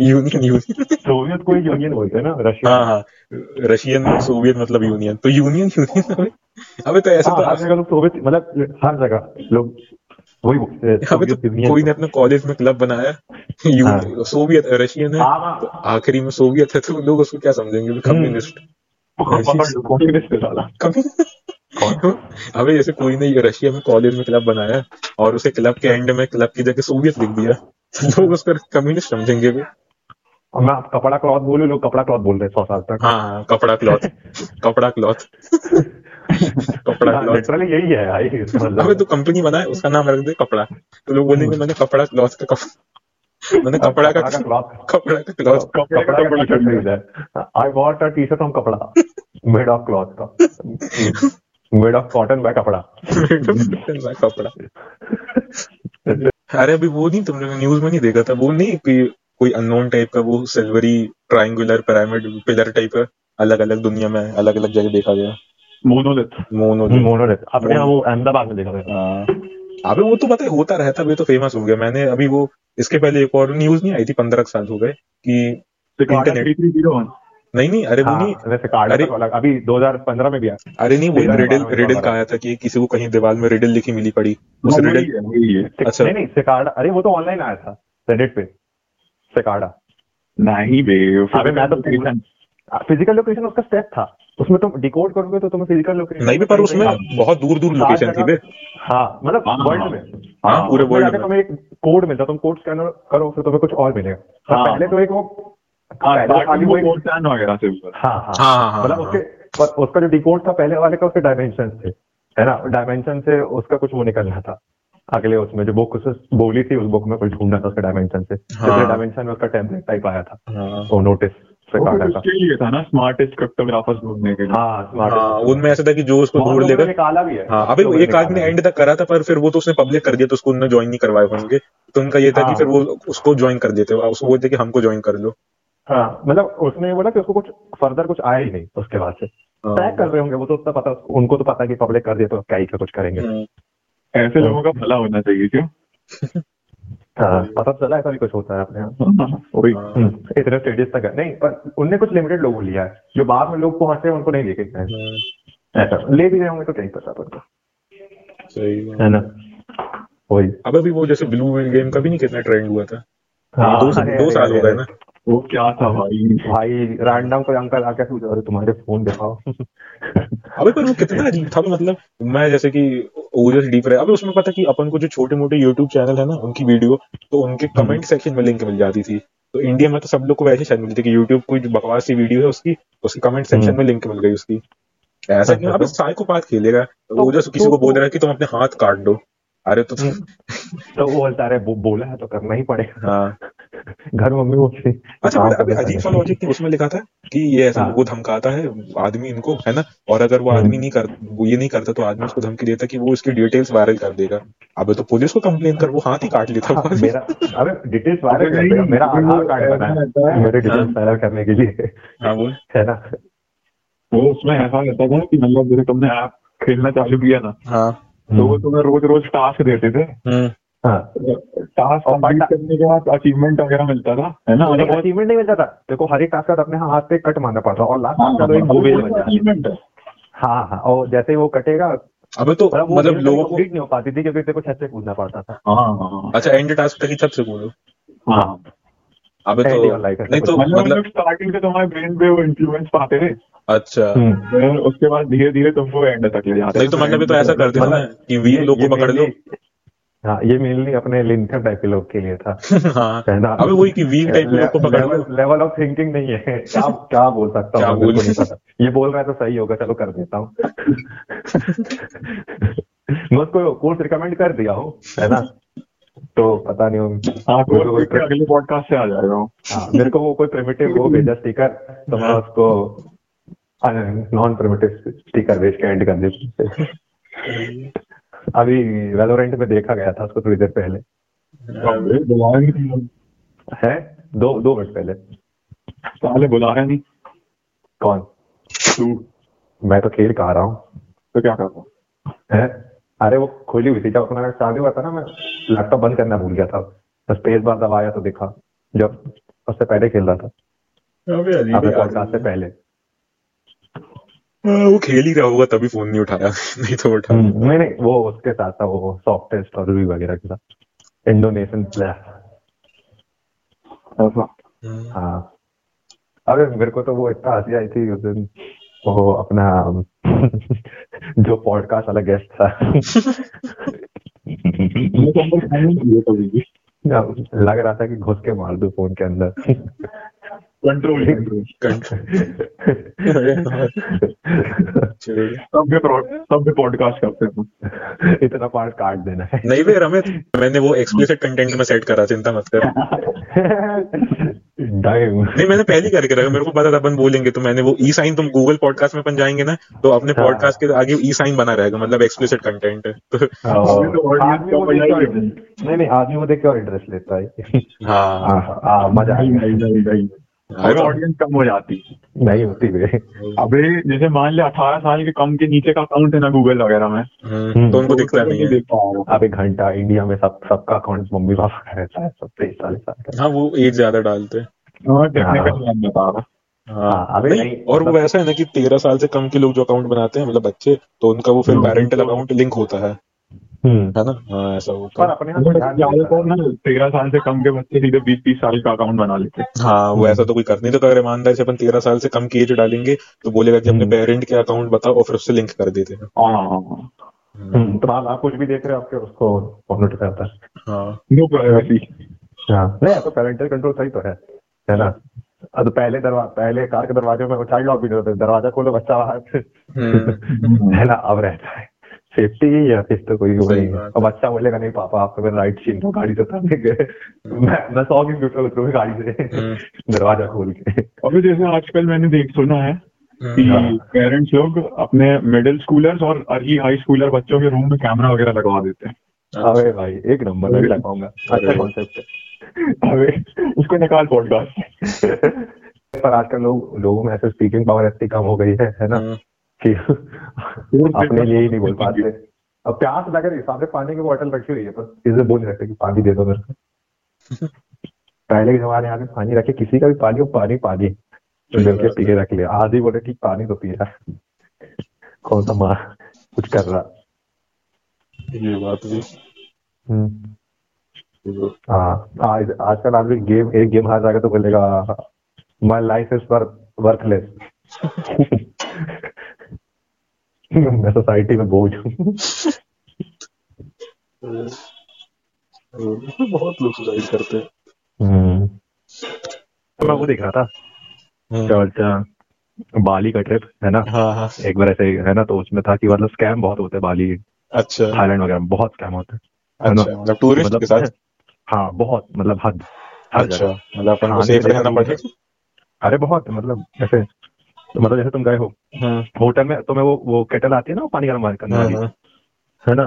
union union Soviet को यूनियन बोलते हैं ना रशिया हाँ हाँ। रशियन सोवियत मतलब यूनियन तो यूनियन यूनियन अबे। तो ऐसा हाँ, हर तो जगह लोग सोवियत मतलब हर जगह लोग वही बोलते तो कोई ने अपने कॉलेज में क्लब बनाया। हाँ। सोवियत रशियन है। हाँ, हाँ। तो आखिरी में सोवियत है तो लोग उसको क्या समझेंगे? कम्युनिस्ट पकड़ लो? कॉम्युनिस्ट है साला अबे जैसे कोई ने रशिया में कॉलेज में क्लब बनाया और उसे क्लब के एंड में क्लब की जगह सोवियत लिख दिया। तो (laughs) लोग उसको कम्युनिस्ट समझेंगे भी। मैं कपड़ा क्लॉथ बोलूँ लोग कपड़ा क्लॉथ बोल रहे हैं सौ साल तक। हाँ हाँ कपड़ा क्लॉथ (laughs) कपड़ा क्लॉथ (laughs) कपड़ा। लिटरली यही है (laughs) मतलब। अबे तो कंपनी बनाए उसका नाम रख दे कपड़ा। तो लोग बोलेंगे मैंने कपड़ा क्लॉथ का कपड़ा (laughs) मैंने कपड़ा का कपड़ा का क्लॉथ कपड़ा कपड़ा का खरीदा है I want a T shirt from कपड़ा। मेड ऑफ़ क्लॉथ का। मेड ऑफ़ कॉटन बाय कपड़ा। कपड़ा। अरे अभी वो नहीं तुमने न्यूज़ में नहीं देखा था? वो नहीं कि कोई अननोन टाइप का वो silvery triangular pyramid pillar type का अलग अलग दुनिया में अलग अलग जगह देखा गया? मोनोलिथ मोनो मोनोलिथ अपने यहाँ वो अहमदाबाद में देखा था हाँ। अबे वो तो पता है होता रहता है अभी तो फ़ेमस हो गया। मैंने अभी वो इसके पहले एक और न्यूज़ नहीं आई थी पंद्रह साल हो गए कि। 3301 नहीं नहीं अरे वो हाँ, नहीं। वैसे कार्ड अरे- अलग अभी 2015 में भी आया। अरे नहीं वो रिडल रिडल का आया था कि किसी को कहीं दीवार में रिडल लिखी मिली पड़ी। उस हाँ, रिडल है वही है। अच्छा। नहीं नहीं सिकाडा अरे वो तो ऑनलाइन आया था रेडिट पे सिकाडा नहीं बे अबे मैं तो फ़िज़िकल लोकेशन उसका स्टेप था। उसमें तुम डिकोड करोगे तो तुम्हें फ़िज़िकल लोकेशन नहीं भी पर उसमें बहुत दूर दूर लोकेशन थी बे। हाँ मतलब हाँ, वर्ल्ड में। हाँ पूरे वर्ल्ड में। तुम्हें एक कोड मिलता तुम कोड स्कैनर करो फिर तुम्हें कुछ और मिलेगा। हाँ। पहले तो एक वो हाँ तो हाँ हाँ। हाँ हाँ हाँ मतलब हाँ। उसके उसका जो डिकोड था पहले वाले का उसके डायमेंशन थे। है ना? डायमेंशन से उसका कुछ वो निकलना था। अगले उसमें जो बुक उसे बोली थी उस बुक में कुछ ढूंढना था उसका डायमेंशन से। हाँ। डायमेंशन में उसका टेम्पलेट टाइप आया था। हाँ। वो नोटिस से वो काटा फिर था उसके लिए था ना स्मार्टेस्ट क्रिप्टोग्राफर्स ढूँढने के लिए। हाँ हाँ उनमें ऐसा था कि जो उसको ढूंढ लेगा। निकाला भी है। हाँ ने एक आदमी एंड तक करा था पर फिर वो तो उसने पब्लिक कर दिया तो उसको उन्होंने ज्वाइन नहीं करवाए होंगे। तो उनका ये था कि। फिर वो उसको ज्वाइन कर देते उसको बोलते कि हमको ज्वाइन कर लो। हाँ मतलब उसने बोला कि उसको कुछ फर्दर कुछ आया ही नहीं उसके बाद से। ट्रैक कर रहे होंगे वो तो उतना पता उनको तो पता है कि पब्लिक कर दिया तो क्या ही कुछ करेंगे। हम्म, ऐसे लोगों का भला होना चाहिए क्यों? (laughs) हाँ पता चला ऐसा भी कुछ होता है अपने (laughs) हाँ। हम्म, इतने स्टेडियस तक है। नहीं पर उनने कुछ लिमिटेड लोगों लिया है। जो बाद में लोग पहुँचे उनको नहीं लेके गए हम्म, ऐसा। ले भी रहे होंगे तो नहीं पता पड़ता। सही है। है ना? वही। अब अभी वो जैसे ब्लू गेम का भी नहीं कितना ट्रेंड हुआ था। हाँ, दो दो साल हो गए ना। वो क्या था भाई? भाई रैंडम कोई अंकल आके पूछा अरे तुम्हारे फ़ोन दिखाओ. (laughs) अबे पर वो कितना अजीब (laughs) था मतलब मैं जैसे कि ओजस डीप रहे। अबे उसमें पता कि अपन को जो छोटे मोटे यूट्यूब चैनल है ना उनकी वीडियो तो उनके कमेंट सेक्शन में लिंक मिल जाती थी। तो इंडिया में तो सब लोग को वैसे शायद मिलती थी कि यूट्यूब कोई बकवास सी वीडियो है उसकी उसके कमेंट सेक्शन में लिंक मिल गई उसकी। ऐसा क्यों अबे साइकोपाथ खेलेगा ओजस किसी को बोल रहा है कि तुम अपने हाथ काट दो। अरे तो तुम तो वो बोलता अरे वो बोला है तो करना ही पड़ेगा। हाँ। घर में मम्मी बोलती अच्छा काम अभी अजीब सा। लॉजिक उसमें लिखा था कि ये ऐसा हाँ। वो धमकाता है आदमी इनको है ना? और अगर वो हम्म। आदमी नहीं कर वो ये नहीं करता तो आदमी उसको धमकी देता कि वो इसकी डिटेल्स वायरल कर देगा। अबे तो पुलिस को कंप्लेन कर वो हाथ ही काट लेता हाँ, मेरा अबे डिटेल्स वायरल कर देगा मेरा आधार कार्ड बना है है। मेरे डिटेल्स वायरल करने के लिए। हाँ बोल। है ना? वो उसमें ऐसा रहता था कि मतलब जैसे तुमने ऐप खेलना चालू किया ना हाँ। तो वो तुम्हें रोज रोज टास्क देते थे। हम्म। हाँ। टास्क कंप्लीट करने के बाद अचीवमेंट वगैरह मिलता था है ना? मतलब अचीवमेंट नहीं मिलता था। देखो हर एक टास्क का अपने हाथ पे कट मारना पड़ता और लास्ट हाँ, टास्क तो तो बन जाता है। हाँ हाँ और जैसे ही वो कटेगा अबे तो मतलब मतलब लोगों को नहीं हो पाती थी क्योंकि तेरे को छत से कूदना पड़ता था। हाँ हाँ। अच्छा एंड टास्क तक ही छत से बोलो हाँ। अबे तो ही नहीं तो मतलब स्टार्टिंग से तुम्हारे ब्रेन पे वो इन्फ्लुएंस पाते अच्छा। हम्म। फिर उसके बाद धीरे धीरे तुमको एंड तक ले जाते नहीं तो मतलब ये तो ऐसा करते थे ना मतलब कि वीक लोग को पकड़ लो। हाँ ये मेनली अपने लिंकन टाइप के लोग के लिए था। (laughs) हाँ। है अबे वही कि वीक टाइप के लोग को पकड़ लो। लेवल ऑफ़ थिंकिंग नहीं है। (laughs) क्या क्या बोल सकता क्या हूँ बोल- ये बोल रहा है तो सही होगा चलो कर देता हूँ। मैं उसको कोर्स रिकमेंड कर दिया हूँ है ना? तो पता नहीं हाँ को अगले पॉडकास्ट से आ जाएगा। हाँ, मेरे को वो कोई प्रिमिटिव वो भेजा स्टिकर तो मैं उसको नॉन प्रिमिटिव स्टिकर भेज के एंड कर देते अभी वेलोरेंट में देखा गया था उसको थोड़ी देर पहले। बुलाया नहीं है? दो दो मिनट पहले। साले बुलाया नहीं। कौन? तू। मैं तो खेल कहा रहा हूँ। तो क्या करता है? अरे वो खुली हुई थी। जब अपना चालू हुआ था ना मैं लैपटॉप बंद करना भूल गया था। बस स्पेस बार दबाया तो दिखा जब उससे पहले खेल रहा था। अपने पॉडकास्ट से पहले। हाँ, वो खेल ही रहा होगा तभी फ़ोन नहीं उठाया। (laughs) नहीं तो उठा। हम्म, नहीं नहीं वो उसके साथ था वो सॉफ्टवेयर स्टोरी वगैरह के साथ। इंडोनेशियन प्लेयर ऐसा हम्म, हाँ। अरे मेरे को तो वो इतना हँसी आई थी उस दिन वो अपना (laughs) जो पॉडकास्ट वाला गेस्ट था। (laughs) (laughs) तो लग रहा था कि घुस के मार दू फ़ोन के अंदर। कंट्रोल। सब पे सब पे पॉडकास्ट करते हैं। इतना पार्ट काट देना है। नहीं बे रमित मैंने वो एक्सप्लिसिट कंटेंट में सेट करा चिंता मत कर। नहीं मैंने पहले करके रखा मेरे को पता था अपन बोलेंगे तो मैंने वो ई साइन तुम गूगल पॉडकास्ट में अपन जाएँगे ना तो अपने हाँ। पॉडकास्ट के आगे ई साइन बना रहेगा मतलब एक्सप्लिसिट कंटेंट तो तो ही interest- नहीं। नहीं आदमी वो देख के और इंटरेस्ट लेता है। हाँ। हाँ, हाँ, मज़ा नहीं। नहीं नहीं हाँ, ऑडियंस कम हो जाती नहीं होती वे अबे जैसे मान ले अठारह साल के कम के नीचे का अकाउंट है ना गूगल वगैरह में। हम्म, तो उनको दिखता नहीं है। देख पा रहा हूँ। अब एक घंटा इंडिया में सब सबका अकाउंट मम्मी पापा का रहता है सब तेईस साल का। हाँ वो एज ज़्यादा डालते हैं। हाँ हाँ। हाँ, अबे नहीं, नहीं, और वो मतलब- ऐसा है ना कि तेरह साल से कम के लोग जो अकाउंट बनाते हैं मतलब बच्चे तो उनका वो फिर हम्म, पेरेंटल अकाउंट लिंक होता है। हम्म है ना? हाँ ऐसा होता पर अपने तो ज़्यादातर ना तेरह साल से कम के बच्चे सीधे बीस तीस साल का अकाउंट बना लेते हैं। हाँ वो ऐसा तो कोई कर नहीं तो अगर ईमानदारी से अपन तेरह साल से कम की एज डालेंगे तो बोलेगा कि अपने हम्म। पेरेंट के अकाउंट बताओ और फिर उससे लिंक कर देते हैं। हाँ हाँ हाँ। हम्म, तो आप कुछ भी देख रहे हो आपके उसको है। हाँ। नो प्राइवेसी हाँ। नहीं तो पेरेंटल कंट्रोल सही तो है है ना? अब पहले दरवाज़ा पहले कार के दरवाजे में चाइल्ड लॉक भी नहीं होता दरवाज़ा खोलो बच्चा बाहर। हम्म, (laughs) है ना? अब रहता है। सेफ्टी ही है फिर तो कोई वो नहीं है। अब बच्चा बोलेगा नहीं पापा आपको मेरा राइट छीन लो गाड़ी से उतारने के मैं मैं सौ किलोमीटर उतरूँगी गाड़ी से। हम्म, दरवाज़ा खोल के। अभी जैसे आजकल मैंने देख सुना है कि हम्म, पेरेंट्स लोग अपने मिडिल स्कूलर्स और अर्ली हाई स्कूलर बच्चों के रूम में कैमरा वगैरह लगवा देते हैं। अरे भाई एक नंबर मैं भी लगाऊँगा अच्छा कॉन्सेप्ट है। अबे उसको निकाल पॉडकास्ट पर आजकल लोग लोगों में ऐसे स्पीकिंग पावर इतनी कम हो गई है है ना? हम्म, कि अपने लिए ही नहीं बोल पाते। अब प्यास लग रही सामने पानी की बोतल रखी हुई है पर इसे बोल नहीं सकते कि पानी दे दो मेरे को। (laughs) पहले के जमाने आगे पानी रखे किसी का भी पानी हो पानी पानी। तो मिलके पी के रख लिया आधी बोले ठीक पानी तो पी रहा कौन सा मार कुछ कर रहा? ये बात भी। हम्म। हाँ आज आजकल आदमी गेम एक गेम हार जाएगा तो बोलेगा माई लाइफ इज़ वर्थलेस मैं सोसाइटी में बोझ हूँ। बहुत लोग सुसाइड करते हैं। हम्म। तो मैं वो देख रहा था। हम्म, क्या बोलते हैं बाली का ट्रिप है ना? हाँ हाँ। एक बार ऐसे है ना? तो उसमें था कि मतलब स्कैम बहुत होते हैं बाली। अच्छा। थाईलैंड वगैरह में बहुत स्कैम होते हैं। अच्छा मतलब टूरिस्ट के साथ? हाँ बहुत मतलब हद हर अच्छा मतलब अपन को खाने सेफ़ रहना पड़ेगा। अरे बहुत मतलब ऐसे तो मतलब जैसे तुम गए हो हम्म, होटल में तुम्हें वो वो केटल आती है ना पानी गर्म करने वाली? हम्म, है ना?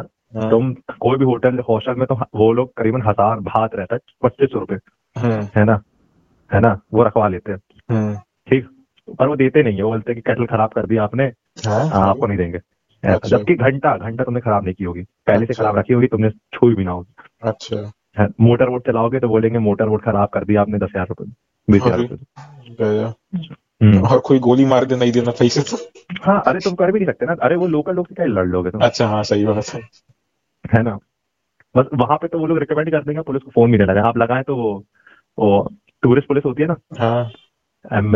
तुम कोई भी होटल हॉस्टल में तो वो लोग करीबन हज़ार भात रहता है पच्चीस सौ रुपए। है। ना? है ना? वो रखवा लेते हैं। ठीक? पर वो देते नहीं है वो बोलते कि केटल खराब कर दिया आपने हाँ। हाँ, आपको नहीं देंगे। अच्छा। जबकि घंटा घंटा तुमने खराब नहीं की होगी। पहले से अच्छा। खराब रखी होगी तुमने छुई भी ना होगी। अच्छा। मोटर वोट चलाओगे तो बोलेंगे मोटर वोट खराब कर दिया आपने दस हज़ार रुपए बीस हज़ार अरे। हम्म। और कोई गोली मार दे नहीं देना पैसे तो। हाँ अरे तुम कर भी नहीं सकते ना। अरे वो लोकल लोग से क्या लड़ लोगे तुम? अच्छा हाँ सही बात है। है ना? बस वहाँ पे तो वो लोग रिकमेंड कर देंगे पुलिस को फ़ोन भी नहीं लगाए आप लगाए तो वो वो टूरिस्ट पुलिस होती है ना? हाँ। एम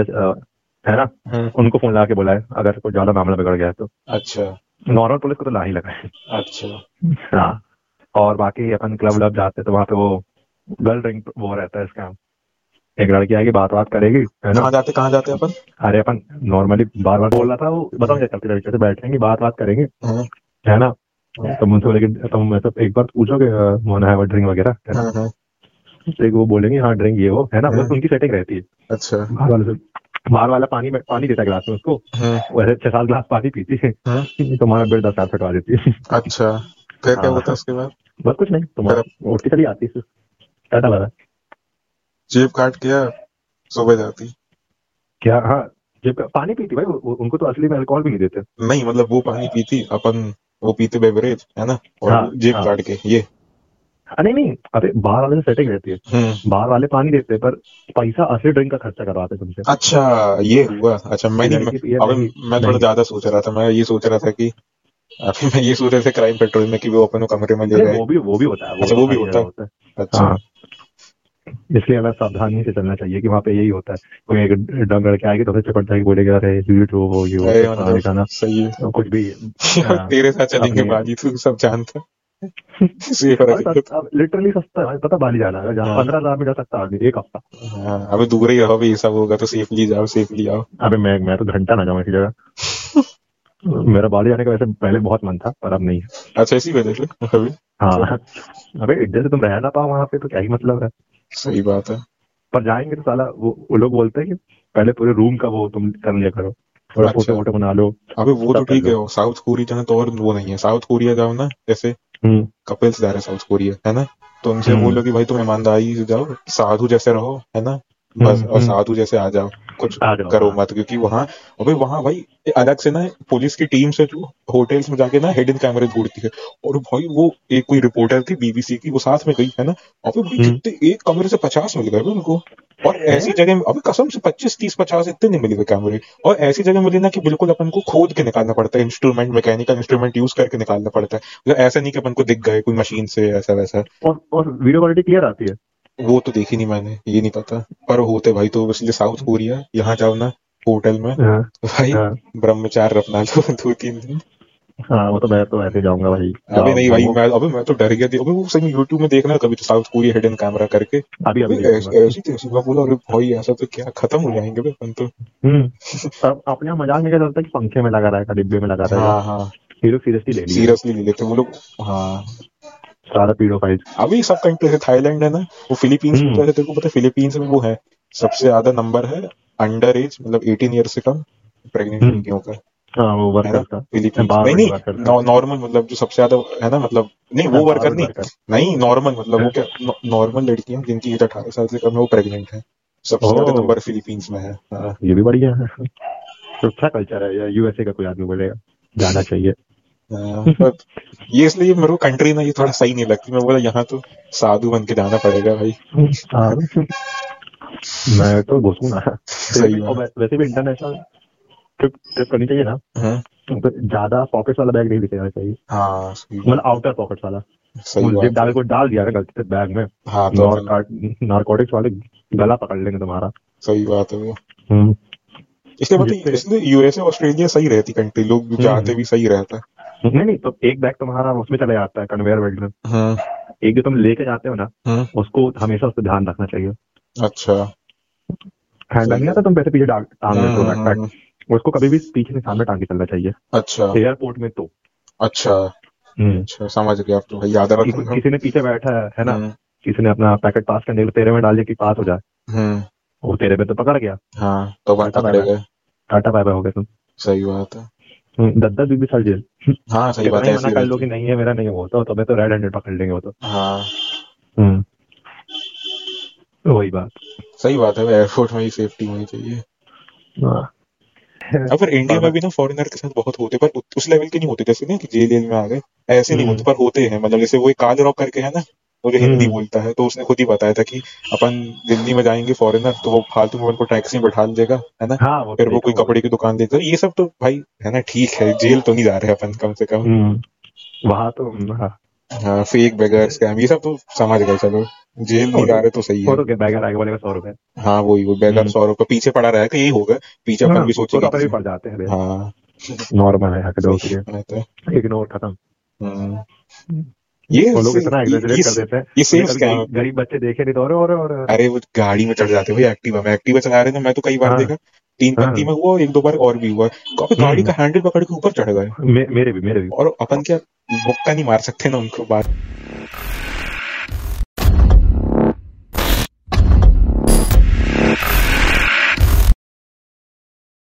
है ना? हम्म, उनको फ़ोन लगा के बुलाए अगर कोई ज़्यादा मामला बिगड़ गया है तो। अच्छा। नॉर्मल पुलिस को तो ला ही लगाए। अच्छा। हाँ। और बाकी अपन क्लब व्लब जाते हैं तो वहाँ पे वो गर्ल ड्रिंक वो रहता है स्कैम एक लड़की आएगी बात बात करेगी है ना? कहाँ जाते कहाँ जाते अपन? अरे अपन नॉर्मली बार बार बोल रहा था वो बताओ क्या करती लड़की से बैठेंगे बात बात करेंगे हाँ, है ना? तुम उनसे लेकिन तुम ऐसा एक बार पूछोगे मोना है ड्रिंक वगैरह? है ना हाँ, हाँ, तो एक वो बोलेंगे हाँ ड्रिंक ये वो है ना? बस हाँ। उनकी सेटिंग रहती है। अच्छा। बाहर वाले से बाहर वाला पानी में पानी देता है गिलास में उसको हाँ, वैसे छह सात गिलास पानी पीती है। हाँ, तुम्हारा बिल दस हज़ार फटवा देती है। अच्छा। फिर क्या हाँ। होता है उसके बाद? बस कुछ नहीं तुम्हारा उठती चली आती है। टाटा लगा जेब काट के सुबह जाती। क्या? हाँ जब पानी पीती भाई वो- उनको तो असली में अल्कोहल भी नहीं देते। नहीं मतलब वो पानी पीती अपन वो पीते बेवरेज है ना? और हाँ, जेब हाँ। काट के ये। हाँ, नहीं नहीं अरे बाहर वाले से सेटिंग रहती है। हम्म। बाहर वाले पानी देते हैं पर पैसा असली ड्रिंक का खर्चा करवाते तुमसे। अच्छा ये हुआ। अच्छा मैं नहीं मैं, ये अभी नहीं- मैं थोड़ा ज़्यादा सोच रहा था मैं ये सोच रहा था कि अभी मैं ये सोच रहा था क्राइम पेट्रोल में कि वो अपन कमरे में ले अरे गए वो भी वो भी होता है अच्छा, वो भी होता है। अच्छा। हाँ। इसलिए हमें सावधानी से चलना चाहिए कि वहाँ पे यही होता है। कोई एक डंग लड़के आएगी तो फिर चिपट जाएगी बोलेगा अरे झूठ हो वो ये हो मतलब सही है। तो कुछ भी (laughs) हाँ। तेरे साथ चलेंगे बाजी तू सब जानता (laughs) लिटरली सस्ता है पता बाली जाना है। जहाँ हाँ। पंद्रह हज़ार में जा सकता है आदमी एक हफ़्ता। हाँ अबे दूर ही रहो ये सब होगा तो सेफली जाओ सेफली आओ। अबे मैं मैं तो घंटा ना जाऊँ ऐसी जगह। (laughs) मेरा बाली जाने का वैसे पहले बहुत मन था पर अब नहीं है। अच्छा इसी वजह से हाँ। अबे जैसे तुम रह ना पाओ वहाँ पे तो क्या ही मतलब है। सही बात है। पर जाएँगे तो साला वो वो लोग बोलते हैं कि पहले पूरे रूम का वो तुम कर लिया करो। थोड़ा अच्छा। फ़ोटो वोटो बना लो अभी वो तो ठीक है साउथ कोरिया जाना तो और वो नहीं है। साउथ कोरिया जाओ ना जैसे कपिल्स जा रहे हैं साउथ कोरिया है ना? तो उनसे हम्म। बोलो कि भाई तुम ईमानदारी से जाओ साधु जैसे रहो है ना? बस हम्म, और हम्म। साधु जैसे आ जाओ। कुछ करो। मत क्योंकि वहाँ अबे वहाँ भाई अलग से ना पुलिस की टीम से जो होटल्स में जाके ना हिडन कैमरे ढूंढती है। और भाई वो एक कोई रिपोर्टर थी बीबीसी की वो साथ में गई है ना? अबे भाई हम्म। कितने एक कमरे से पचास मिल गए उनको। और ऐसी जगह में अबे कसम से पच्चीस तीस पचास इतने नहीं मिले कैमरे और ऐसी जगह मिले ना कि बिल्कुल अपन को खोद के निकालना पड़ता है इंस्ट्रूमेंट मैकेनिकल इंस्ट्रूमेंट यूज़ करके निकालना पड़ता है। मतलब ऐसा नहीं कि अपन को दिख गए कोई मशीन से ऐसा वैसा और और वीडियो क्वालिटी क्लियर आती है। वो तो देखी नहीं मैंने ये नहीं पता। पर होते भाई तो इसलिए साउथ कोरिया यहाँ जाओ ना होटल में। हाँ, भाई हाँ, ब्रह्मचार अपना लो (laughs) दो तीन दिन। हाँ वो तो मैं तो ऐसे जाऊँगा भाई। अभी नहीं भाई मैं अभी मैं तो डर गया वो सही यूट्यूब में देखना कभी तो साउथ कोरिया हिडन कैमरा करके। अभी अभी ऐसी मैं बोला अरे भाई ऐसा तो क्या खत्म हो जाएँगे बे अपन तो। हम्म। अपने यहाँ मज़ाक में क्या चलता है कि पंखे में लगा रहेगा डिब्बे में लगा रहेगा हाँ। हाँ ये लोग सीरियसली ले सीरियसली ले लेते वो लोग हाँ। सारा पीडोफाइल अभी सब कंट्री जैसे थाईलैंड है ना वो फिलीपींस में। तो तेरे को पता है फिलीपींस में वो है। सबसे ज़्यादा नंबर है अंडर एज मतलब 18 ईयर से कम प्रेग्नेंट हम्म। लड़कियों का। हाँ वो वर्कर था। फिलीपींस। नहीं नहीं। नॉर्मल मतलब जो सबसे ज़्यादा है ना मतलब नहीं वो वर्कर नहीं। नहीं नॉर्मल मतलब वो क्या नॉर्मल लड़कियाँ जिनकी एज अठारह साल से कम है वो प्रेग्नेंट है। सबसे ज़्यादा नंबर फिलीपींस में है। हाँ। ये भी बढ़िया है। (laughs) तो अच्छा कल्चर है यूएसए का कोई आदमी बोलेगा जाना चाहिए। हाँ, पर ये इसलिए मेरे को कंट्री ना ये थोड़ा सही नहीं लगती। मैं बोला यहाँ तो साधु बन के जाना पड़ेगा भाई। हाँ। मैं तो घुसूँगा सही वैसे भी इंटरनेशनल ट्रिप ट्रिप करनी चाहिए ना। हाँ। तो ज़्यादा पॉकेट वाला बैग नहीं लेके चाहिए हाँ मतलब आउटर पॉकेट वाला। डाल को डाल दिया गलती से बैग में। हाँ तो नारकोटिक्स वाले गला पकड़ लेंगे तुम्हारा। सही बात है वो। हम्म। इसलिए मतलब इसलिए यूएसए ऑस्ट्रेलिया सही रहती कंट्री लोग हम्म। जाते भी सही रहता। है नहीं नहीं तो एक बैग तुम्हारा उसमें चला जाता है कन्वेयर बेल्ट में। हाँ। एक जो तुम लेके जाते हो ना हाँ। उसको हमेशा उस पर ध्यान रखना चाहिए। अच्छा। हैंड बैग नहीं आता तुम पैसे पीछे टांग लेते हो हम्म, बैकपैक उसको कभी भी पीछे से सामने टांग के चलना चाहिए। अच्छा। एयरपोर्ट में तो। अच्छा। अच्छा समझ गया अब तो याद किसी, रखूँगा। किसी ने पीछे बैठा है है ना? हम्म, किसी ने अपना पैकेट पास करने के लिए तेरे में डाल दिया कि पास हो जाए हम्म, वो तेरे पे तो पकड़ गया। हाँ तो टाटा बाय बाय। हो गए तुम। सही बात है। हम्म, दस दस बीस बीस साल जेल। हाँ सही बात है मना कर लो कि नहीं है मेरा नहीं है वो तो तुम्हें तो रेड हैंडेड पकड़ लेंगे वो तो। हाँ। हम्म। वही बात। सही बात है एयरपोर्ट में ही सेफ्टी होनी चाहिए। हाँ। अब पर इंडिया में भी ना फॉरेनर के साथ बहुत होते पर उस लेवल के नहीं होते जैसे ना कि जेल जेल में आ गए ऐसे नहीं हम्म। होते पर होते हैं मतलब जैसे वो एक काल रॉक करके है ना वो जो हिंदी हम्म। बोलता है तो उसने खुद ही बताया था कि अपन दिल्ली में जाएँगे फॉरेनर तो वो फालतू में उनको टैक्सी में बैठा देगा है ना हाँ वो फिर वो कोई कपड़े की दुकान देगा ये सब तो भाई है ना ठीक है जेल तो नहीं जा रहे अपन कम से कम हम्म, वहाँ तो हाँ हाँ फेक बेगर स्कैम ये सब तो समझ गए चलो जेल नहीं जा रहे तो सही है बैगर आगे बोलेगा सौ रुपए हाँ वही वो बेगर हम्म। सौ रुपये पीछे पड़ा रहा रहेगा यही होगा पीछे अपन हाँ, भी सोचेंगे पड़ जाते हैं हाँ नॉर्मल है है। इग्नोर खत्म। ये लोग इतना ये- कर देते हैं। ये सेम स्कैम गरीब- गरीब बच्चे देखे नहीं तो और अरे वो गाड़ी में चढ़ जाते भाई एक्टिवा में एक्टिवा चला रहे थे मैं तो कई बार हाँ। देखा तीन पत्ती पंक्ति में हुआ एक दो बार और भी हुआ काफ़ी गाड़ी हम्म। का हैंडल पकड़ के ऊपर चढ़ गए। मेरे भी मेरे भी। और अपन क्या मुक्का नहीं मार सकते ना उनको बात।